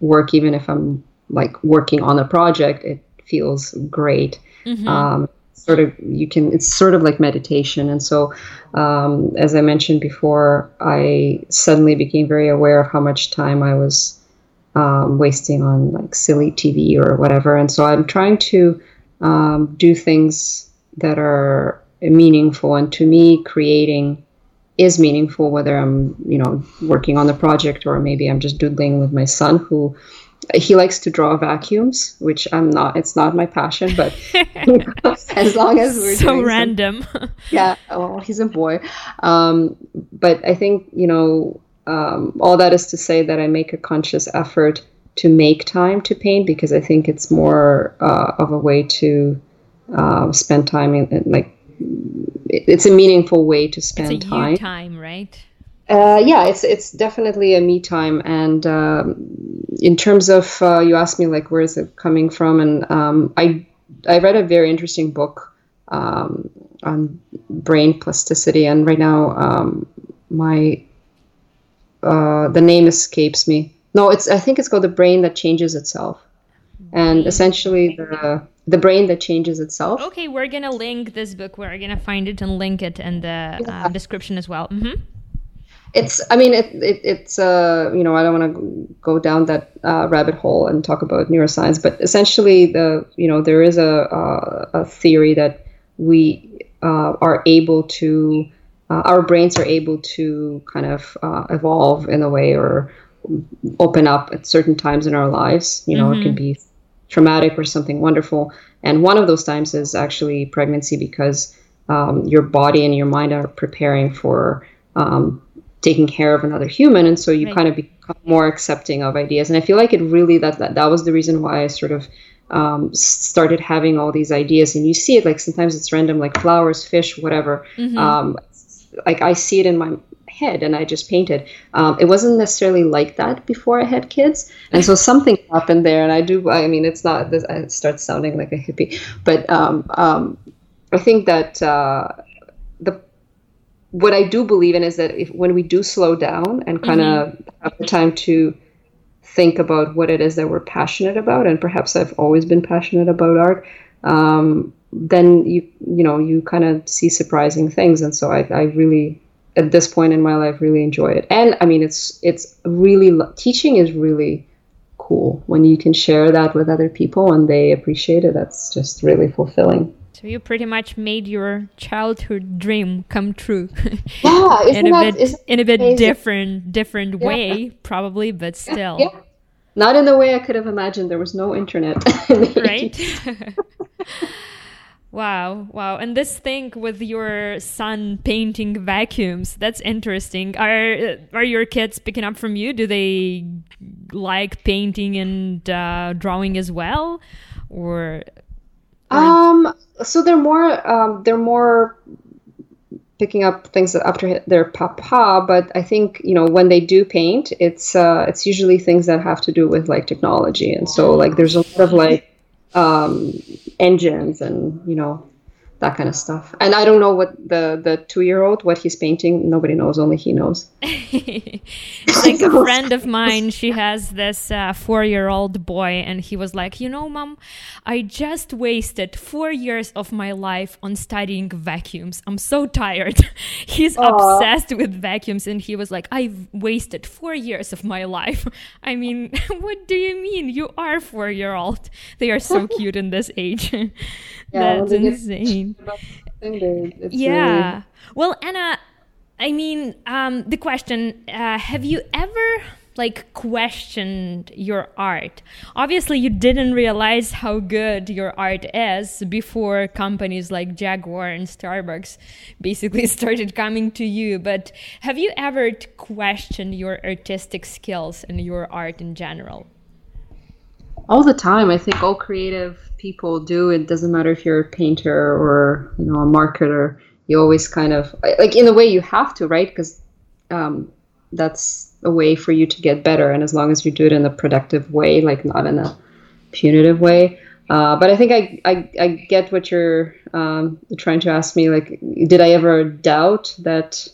A: work, even if I'm like working on a project, it feels great. Mm-hmm. Um, sort of you can it's sort of like meditation and so um, as i mentioned before i suddenly became very aware of how much time i was um, wasting on like silly tv or whatever and so i'm trying to um, do things that are meaningful and to me creating is meaningful whether i'm you know working on the project or maybe i'm just doodling with my son who he likes to draw vacuums, which I'm not. It's not my passion, but *laughs* *laughs* as long as we're
C: so random.
A: Some, yeah, well, he's a boy, um, but I think you know um, all that is to say that I make a conscious effort to make time to paint because I think it's more uh, of a way to uh, spend time in, in, like it's a meaningful way to spend
C: it's
A: a time.
C: time, right?
A: Uh, yeah, it's it's definitely a me time, and um, in terms of uh, you asked me like where is it coming from, and um, I I read a very interesting book um, on brain plasticity, and right now um, my uh, the name escapes me. No, it's I think it's called the brain that changes itself, and essentially the the brain that changes itself.
C: Okay, we're gonna link this book. We're gonna find it and link it in the uh, description as well. Mm-hmm
A: it's i mean it, it it's uh you know i don't want to go down that uh, rabbit hole and talk about neuroscience but essentially the you know there is a a, a theory that we uh, are able to uh, our brains are able to kind of uh, evolve in a way or open up at certain times in our lives you know mm-hmm. it can be traumatic or something wonderful. And one of those times is actually pregnancy because um, your body and your mind are preparing for um, taking care of another human. And so you right. kind of become more accepting of ideas. And i feel like it really that that, that was the reason why i sort of um, started having all these ideas. And you see it like sometimes it's random like flowers fish whatever. Mm-hmm. um, like i see it in my head and i just painted. Um, it wasn't necessarily like that before i had kids. And so something happened there and i do i mean it's not this it starts sounding like a hippie but um, um, i think that uh, the what I do believe in is that if when we do slow down and kind of mm-hmm. have the time to think about what it is that we're passionate about, and perhaps I've always been passionate about art, um, then you you know you kind of see surprising things, and so I, I really at this point in my life really enjoy it. And I mean, it's it's really teaching is really cool when you can share that with other people and they appreciate it. That's just really fulfilling.
C: So you pretty much made your childhood dream come true. *laughs*
A: Yeah,
C: in
A: a
C: that, bit in a bit amazing? different different yeah. way, probably, but still. Yeah,
A: Not in the way I could have imagined. There was no internet. *laughs*
C: right. *laughs* Wow, wow. And this thing with your son painting vacuums, that's interesting. Are are your kids picking up from you? Do they like painting and uh, drawing as well? Or
A: um, so they're more um, they're more picking up things after their papa, but I think you know when they do paint, it's uh, it's usually things that have to do with like technology, and so like there's a lot of like um, engines and you know that kind of stuff. And I don't know what the the two year old what he's painting. Nobody knows. Only he knows. *laughs*
C: like a *laughs* friend of mine. She has this uh, four year old boy, and he was like, you know, mom, I just wasted four years of my life on studying vacuums. I'm so tired. *laughs* he's Aww. obsessed with vacuums, and he was like, I've wasted four years of my life. I mean, what do you mean? You are four year old. They are so cute in this age. Yeah, That's insane. Yeah. Really... Well, Anna, I mean, um, the question: uh, Have you ever like questioned your art? Obviously, you didn't realize how good your art is before companies like Jaguar and Starbucks basically *laughs* started coming to you. But have you ever questioned your artistic skills and your art in general?
A: All the time. I think all creative people do. It doesn't matter if you're a painter or you know a marketer. You always kind of like in a way you have to, right? Because um, that's a way for you to get better, and as long as you do it in a productive way, like not in a punitive way. Uh, but I think I, I, I get what you're um, trying to ask me. Like, did I ever doubt that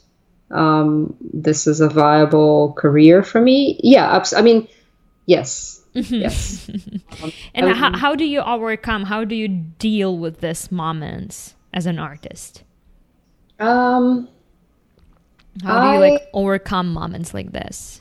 A: um, this is a viable career for me? Yeah, I mean, yes, Mm-hmm. Yes. *laughs*
C: Um, and um, how, how do you overcome? How do you deal with these moments as an artist?
A: Um,
C: how do you like overcome moments like this?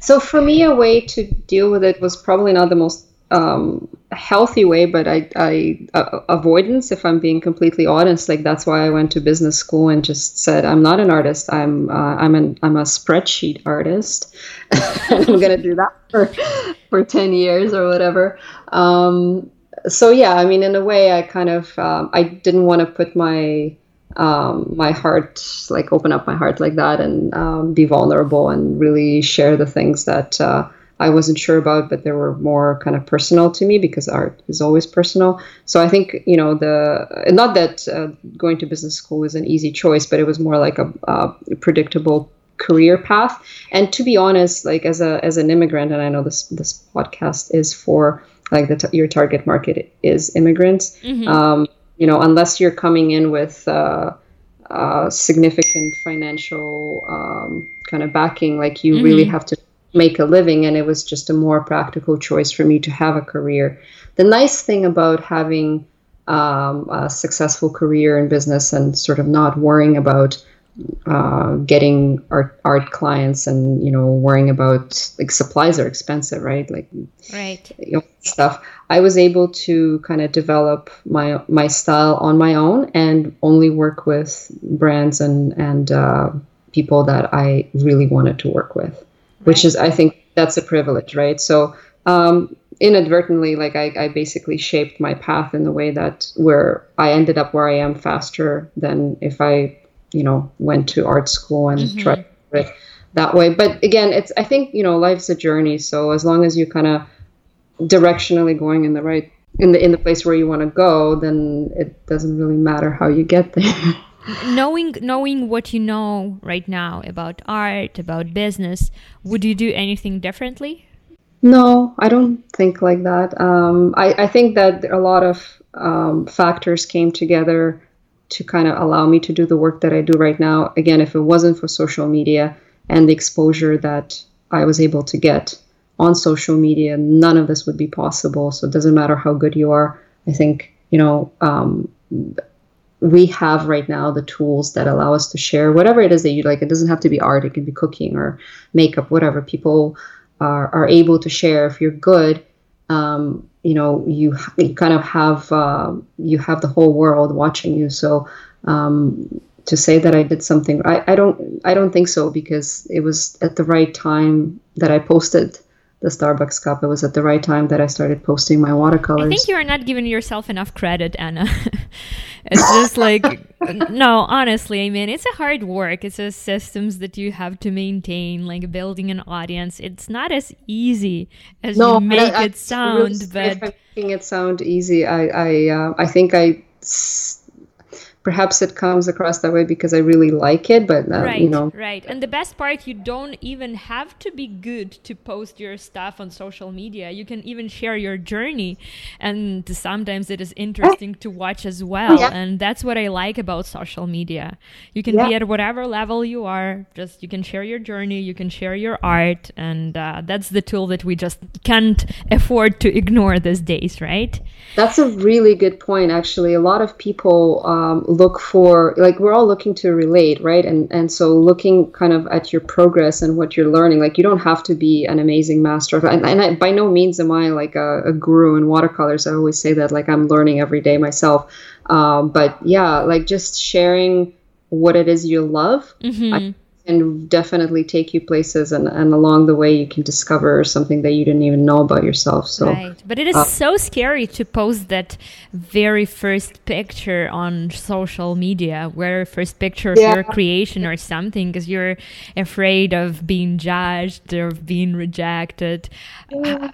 A: So for me, a way to deal with it was probably not the most um, healthy way, but I, I uh, avoidance. If I'm being completely honest, like that's why I went to business school and just said I'm not an artist. I'm uh, I'm an I'm a spreadsheet artist. *laughs* I'm gonna do that for for ten years or whatever. Um, so yeah, I mean, in a way, I kind of um, I didn't want to put my um, my heart, like open up my heart like that and um, be vulnerable and really share the things that. Uh, I wasn't sure about, but they were more kind of personal to me because art is always personal. So I think you know the not that uh, going to business school is an easy choice, but it was more like a, a predictable career path. And to be honest, like as a as an immigrant, and I know this this podcast is for like the t- your target market is immigrants. Mm-hmm. Um, you know, unless you're coming in with uh, uh, significant financial um, kind of backing, like you mm-hmm. really have to make a living and it was just a more practical choice for me to have a career. The nice thing about having um, a successful career in business and sort of not worrying about uh, getting art art clients and you know worrying about like supplies are expensive right? Like
C: right.
A: you know, stuff. I was able to kind of develop my my style on my own and only work with brands and and uh, people that i really wanted to work with which is I think that's a privilege, right? So um, inadvertently, like I, I basically shaped my path in the way that where I ended up where I am faster than if I, you know, went to art school and mm-hmm. tried it that way. But again, it's I think you know life's a journey. So as long as you kind of directionally going in the right in the in the place where you want to go, then it doesn't really matter how you get there. *laughs*
C: knowing knowing what you know right now about art about business would you do anything differently?
A: No i don't think like that. Um, I, I, think that a lot of um, factors came together to kind of allow me to do the work that i do right now. Again if it wasn't for social media and the exposure that i was able to get on social media none of this would be possible. So it doesn't matter how good you are. I think you know um, we have right now the tools that allow us to share whatever it is that you like. It doesn't have to be art, it can be cooking or makeup, whatever. People are, are able to share. If you're good, um, you know, you, you kind of have uh, you have the whole world watching you. So um, to say that I did something, I, I don't I don't think so because it was at the right time that I posted the Starbucks cup. It was at the right time that I started posting my watercolors. I
C: think you are not giving yourself enough credit, Anna. *laughs* it's just like no, honestly, I mean, it's a hard work. It's a systems that you have to maintain, like building an audience. It's not as easy as no, you make I, it sound. Really, but
A: making it sound easy, I I uh, I think I perhaps it comes across that way because I really like it, but uh,
C: right,
A: you know,
C: right. And the best part, you don't even have to be good to post your stuff on social media. You can even share your journey, and sometimes it is interesting to watch as well.
A: yeah.
C: And that's what I like about social media. You can
A: Yeah.
C: be at whatever level you are. Just you can share your journey, you can share your art, and uh, that's the tool that we just can't afford to ignore these days, right?
A: That's a really good point, actually. A lot of people um, look for, like, we're all looking to relate, right? And and so looking kind of at your progress and what you're learning. Like, you don't have to be an amazing master of, and, and I, by no means am I like a, a guru in watercolors. I always say that, like, I'm learning every day myself. Um, but yeah, like just sharing what it is you love. I- can definitely take you places and, and along the way you can discover something that you didn't even know about yourself so
C: Right. But it is so scary to post that very first picture on social media, where first picture of
A: Yeah.
C: your creation or something, because you're afraid of being judged or being rejected. Uh,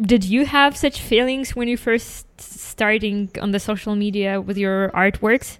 C: did you have such feelings when you first starting on the social media with your artworks?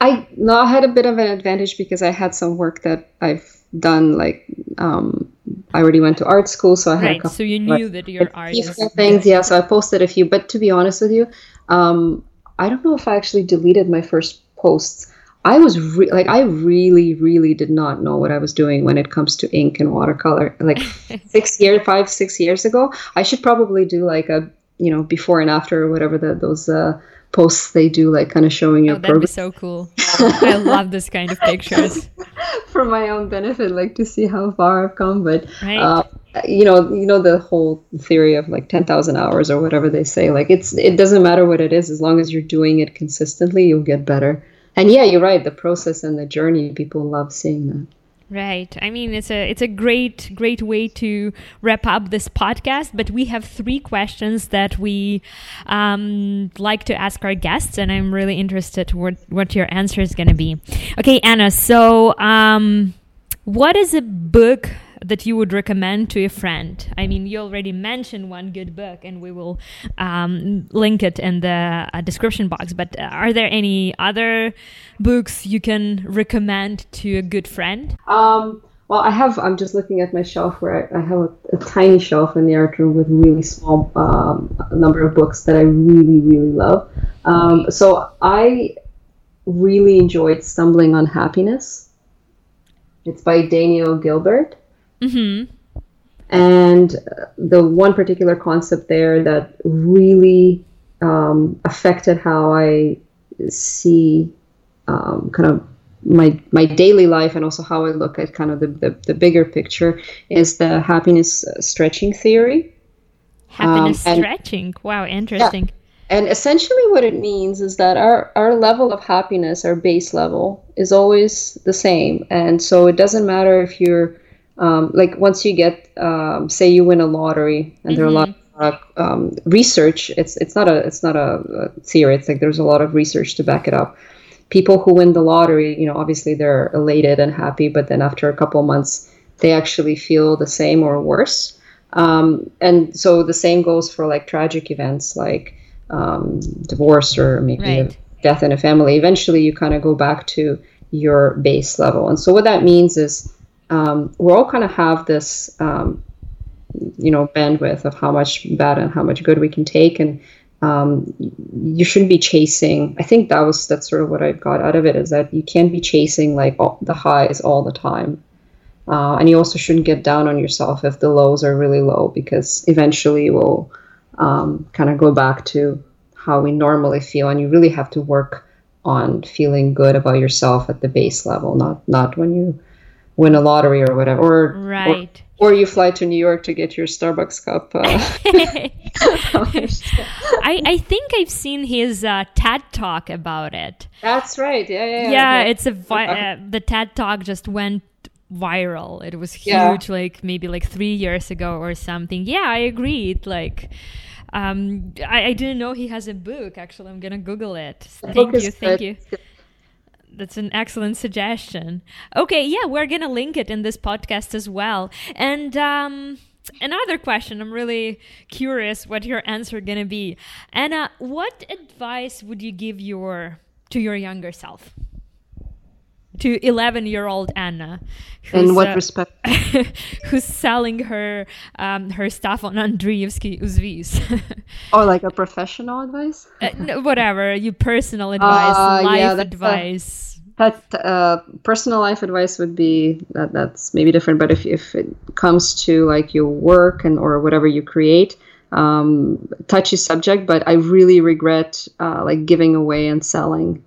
A: I no, I had a bit of an advantage because I had some work that I've done. Like, um, I already went to art school, so I had a
C: Right.
A: couple
C: So you knew that your art
A: things. Yeah, so I posted a few. But to be honest with you, um, I don't know if I actually deleted my first posts. I was re- like, I really, really did not know what I was doing when it comes to ink and watercolor. Like *laughs* six years, five, six years ago, I should probably do like a, you know, before and after or whatever the, those uh, posts they do, like kind of showing your
C: Oh, that'd be so cool. *laughs* I love this kind of pictures. *laughs*
A: for my own benefit, like to see how far I've come. But
C: Right.
A: uh, you know, you know the whole theory of like ten thousand hours or whatever they say. Like it's it doesn't matter what it is as long as you're doing it consistently, you'll get better. And yeah, you're right. The process and the journey, people love seeing that.
C: Right. I mean, it's a it's a great great way to wrap up this podcast. But we have three questions that we um, like to ask our guests, and I'm really interested what what your answer is going to be. Okay, Anna. So, um, what is a book that you would recommend to a friend? I mean, you already mentioned one good book, and we will um, link it in the uh, description box. But uh, are there any other books you can recommend to a good friend?
A: Um, well, I have. I'm just looking at my shelf where I, I have a, a tiny shelf in the art room with really small um, number of books that I really, really love. Um, so I really enjoyed Stumbling on Happiness. It's by Daniel Gilbert.
C: Mm-hmm.
A: And uh, the one particular concept there that really um, affected how I see um, kind of my my daily life and also how I look at kind of the, the, the bigger picture is the happiness uh, stretching theory.
C: Happiness
A: Um, and-
C: stretching. Wow, interesting.
A: And essentially, what it means is that our, our level of happiness, our base level, is always the same. And so it doesn't matter if you're, um, like, once you get, um, say, you win a lottery, and there are a lot of uh, um, research. It's it's not a it's not a, theory. It's like there's a lot of research to back it up. People who win the lottery, you know, obviously they're elated and happy, but then after a couple of months, they actually feel the same or worse. Um, and so the same goes for like tragic events like um, divorce or maybe
C: Right.
A: death in a family. Eventually, you kind of go back to your base level. And so what that means is um, we all kind of have this, um, you know, bandwidth of how much bad and how much good we can take, and um, you shouldn't be chasing. I think that was that's sort of what I got out of it is that you can't be chasing like all, the highs all the time. Uh, and you also shouldn't get down on yourself if the lows are really low because eventually we'll um, kind of go back to how we normally feel and you really have to work on feeling good about yourself at the base level not not when you win a lottery or whatever or
C: Right.
A: or, or you fly to new york to get your starbucks cup uh, *laughs*
C: I, I think I've seen his uh, TED talk about it.
A: that's right yeah yeah
C: Yeah, yeah. it's a vi- uh, the TED talk just went viral. It was huge,
A: Yeah.
C: like maybe like three years ago or something. Yeah, I agreed. Like, um, I, I didn't know he has a book. Actually, I'm gonna Google it.
A: book
C: Thank you, thank
A: good.
C: you. That's an excellent suggestion. Okay, yeah, we're gonna link it in this podcast as well. And um, another question, I'm really curious what your answer gonna be. Anna, what advice would you give your to your younger self? To 11 year old Anna.
A: In what uh, respect? *laughs*
C: who's selling her um, her stuff on Andrievsky Uzvis. *laughs*
A: or like a professional advice?
C: uh, no, whatever, you personal advice, uh, life yeah, advice.
A: A, that uh, personal life advice would be that that's maybe different, but if, if it comes to like your work and or whatever you create, um, touchy subject, but I really regret uh, like giving away and selling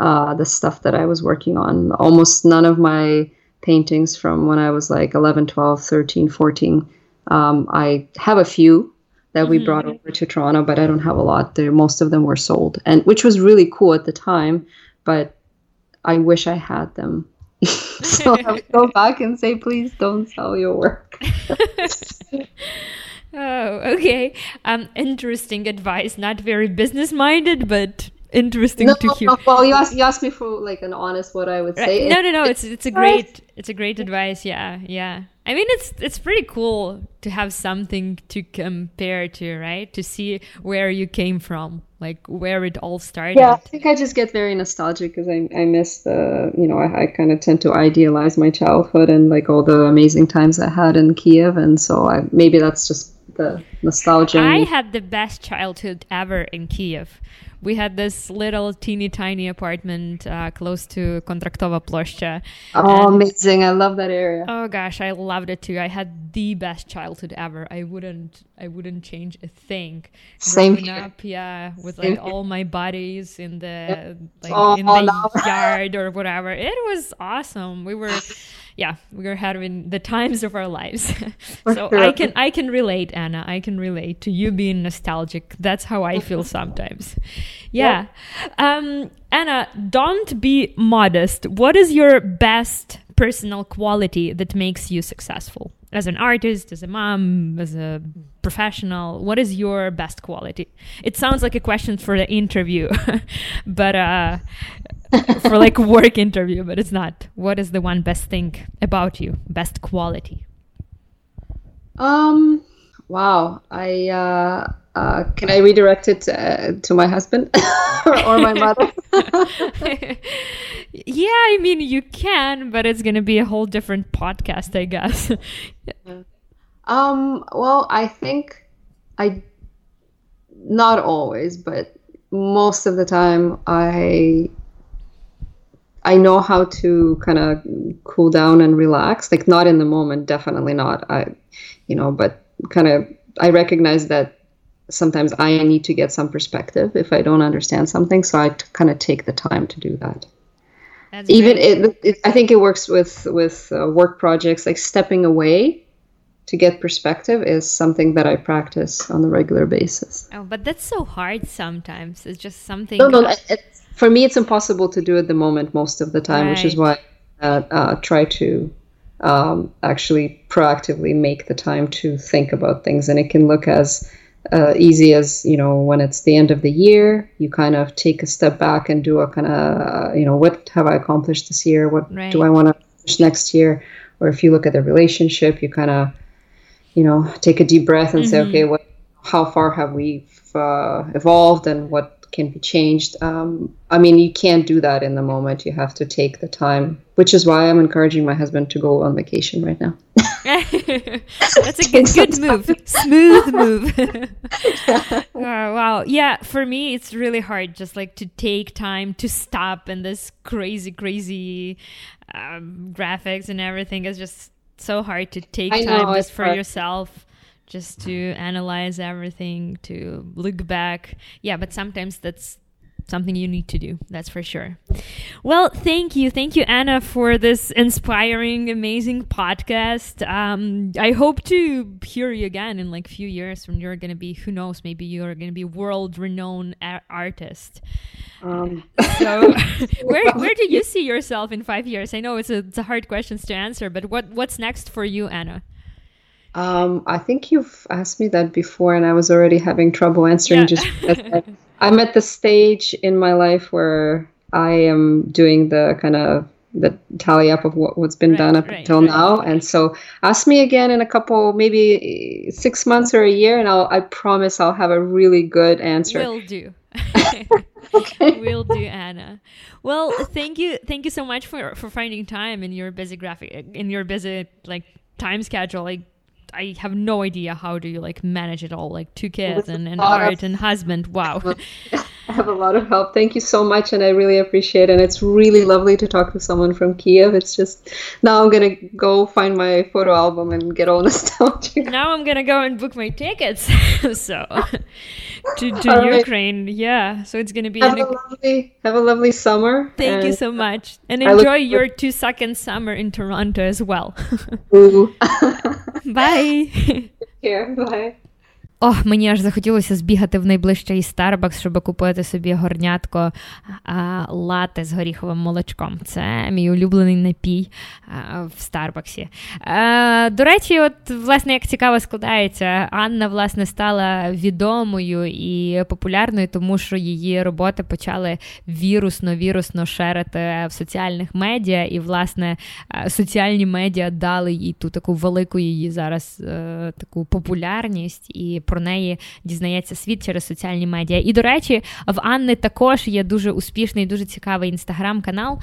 A: uh, the stuff that I was working on. Almost none of my paintings from when I was like 11, 12, 13, 14. Um, I have a few that we mm-hmm. brought over to Toronto, but I don't have a lot. There, most of them were sold, and which was really cool at the time. But I wish I had them. *laughs* so I would go *laughs* back and say, please don't sell your work. *laughs*
C: Oh, okay. Um, interesting advice. Not very business minded, but interesting
A: no,
C: to hear.
A: No, well, you asked, you asked me for like an honest what I would say.
C: No, no, no. It's it's a great it's a great advice. Yeah, yeah. I mean, it's it's pretty cool to have something to compare to, right? To see where you came from, like where it all started.
A: Yeah, I think I just get very nostalgic because I I miss the you know I, I kind of tend to idealize my childhood and like all the amazing times I had in Kiev, and so I maybe that's just the nostalgia.
C: I had the best childhood ever in Kiev. We had this little teeny tiny apartment uh, close to Kontraktova Ploshcha.
A: Oh, amazing! I love that area.
C: Oh gosh, I loved it too. I had the best childhood ever. I wouldn't, I wouldn't change a thing.
A: Same Growing here.
C: up, yeah, with Same like here. all my buddies in the yep. like oh, in the no. *laughs* yard or whatever. It was awesome. We were *laughs* yeah, we are having the times of our lives. *laughs* so sure. I can I can relate, Anna. I can relate to you being nostalgic. That's how I feel sometimes. *laughs* Yeah. Um, Anna, don't be modest. What is your best personal quality that makes you successful? As an artist, as a mom, as a professional, what is your best quality? It sounds like a question for the interview, *laughs* but uh, for like *laughs* work interview, but it's not. What is the one best thing about you? Best quality?
A: Um. Wow. I uh, uh, can I redirect it uh, to my husband *laughs* or my mother? *laughs*
C: yeah, I mean you can, but it's gonna be a whole different podcast, I guess.
A: um. Well, I think I not always, but most of the time I I know how to kind of cool down and relax. Like not in the moment, definitely not. I, you know, but kind of I recognize that sometimes I need to get some perspective if I don't understand something. So I t- kind of take the time to do that. That's Even it, it, I think it works with with uh, work projects. Like stepping away to get perspective is something that I practice on a regular basis.
C: Oh, but that's so hard sometimes. It's just something.
A: No, no, it, for me, it's impossible to do at the moment most of the time, right. which is why I uh, try to um, actually proactively make the time to think about things. And it can look as uh, easy as you know when it's the end of the year, you kind of take a step back and do a kind of uh, you know what have I accomplished this year? What right. do I want to accomplish next year? Or if you look at the relationship, you kind of you know take a deep breath and mm-hmm. say, okay, what how far have we uh, evolved and what can be changed. Um, I mean, you can't do that in the moment. You have to take the time, which is why I'm encouraging my husband to go on vacation right now. *laughs*
C: That's a good, good move. Smooth move. *laughs* oh, wow. Yeah, for me, it's really hard just like to take time to stop and this crazy, crazy um, graphics and everything is just so hard to take I time know, just for hard. yourself just to analyze everything, to look back. Yeah, but sometimes that's something you need to do that's for sure. Well thank you. Thank you anna for this inspiring amazing podcast. Um, i hope to hear you again in like a few years when you're gonna be who knows maybe you're gonna be world renowned a- artist. Um. so *laughs* *laughs* where where do you see yourself in five years? I know it's a, it's a hard questions to answer but what what's next for you anna
A: um, I think you've asked me that before, and I was already having trouble answering. Yeah. Just *laughs* I'm at the stage in my life where I am doing the kind of the tally up of what, what's been right, done up right, until right. now, and so ask me again in a couple, maybe six months or a year, and I'll I promise I'll have a really good answer.
C: Will do. *laughs* *laughs* okay. We'll do Anna. Well, thank you, thank you so much for for finding time in your busy graphic in your busy like time schedule. Like I have no idea how do you like manage it all, like two kids and, and art of, and husband. Wow. *laughs*
A: I have a lot of help. Thank you so much, and I really appreciate it. And it's really lovely to talk to someone from Kiev. It's just now I'm gonna go find my photo album and get all *laughs* nostalgic.
C: Now I'm gonna go and book my tickets. *laughs* so *laughs* to, to Ukraine, right. yeah. So it's gonna be
A: have, a, lovely, have a lovely summer.
C: Thank you so much, and enjoy your two second summer in Toronto as well. Bye.
A: Bye. Here, bye.
C: О, мені аж захотілося збігати в найближчий Starbucks, щоб купити собі горнятко а, лати з горіховим молочком. Це мій улюблений напій а, в Старбаксі. А, до речі, от, власне, як цікаво складається, Анна власне стала відомою і популярною, тому що її роботи почали вірусно-вірусно шерити в соціальних медіа, і, власне, соціальні медіа дали їй ту таку велику її зараз е, таку популярність. і про неї дізнається світ через соціальні медіа. І, до речі, в Анни також є дуже успішний, дуже цікавий інстаграм-канал.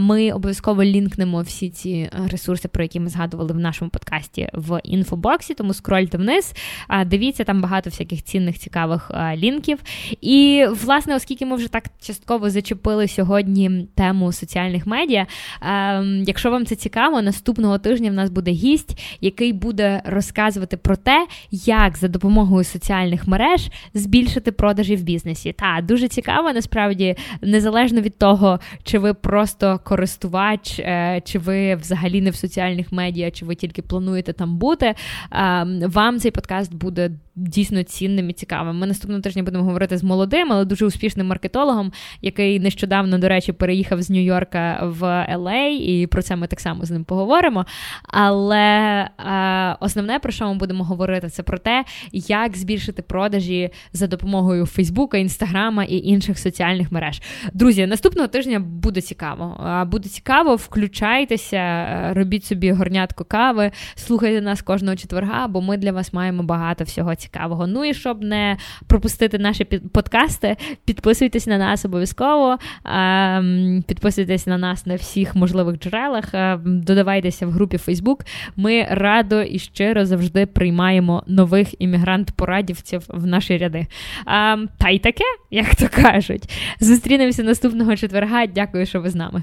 C: Ми обов'язково лінкнемо всі ці ресурси, про які ми згадували в нашому подкасті в інфобоксі, тому скрольте вниз, дивіться, там багато всяких цінних, цікавих лінків. І, власне, оскільки ми вже так частково зачепили сьогодні тему соціальних медіа, якщо вам це цікаво, наступного тижня в нас буде гість, який буде розказувати про те, як за допомогою допомогою соціальних мереж збільшити продажі в бізнесі. Та дуже цікаво, насправді, незалежно від того, чи ви просто користувач, е, чи ви взагалі не в соціальних медіа, чи ви тільки плануєте там бути. Ем, вам цей подкаст буде дійсно цінним і цікавим. Ми наступного тижня будемо говорити з молодим, але дуже успішним маркетологом, який нещодавно, до речі, переїхав з Нью-Йорка в LA, і про це ми так само з ним поговоримо. Але е, основне, про що ми будемо говорити, це про те, як збільшити продажі за допомогою Фейсбука, Інстаграма і інших соціальних мереж. Друзі, наступного тижня буде цікаво. Буде цікаво, включайтеся, е, робіть собі горнятку кави, слухайте нас кожного четверга, бо ми для вас маємо багато всього цікавого. Ну і щоб не пропустити наші подкасти, підписуйтесь на нас обов'язково. Підписуйтесь на нас на всіх можливих джерелах. Додавайтеся в групі Facebook. Ми радо і щиро завжди приймаємо нових іммігрант-порадівців в наші ряди. Та й таке, як то кажуть. Зустрінемося наступного четверга. Дякую, що ви з нами.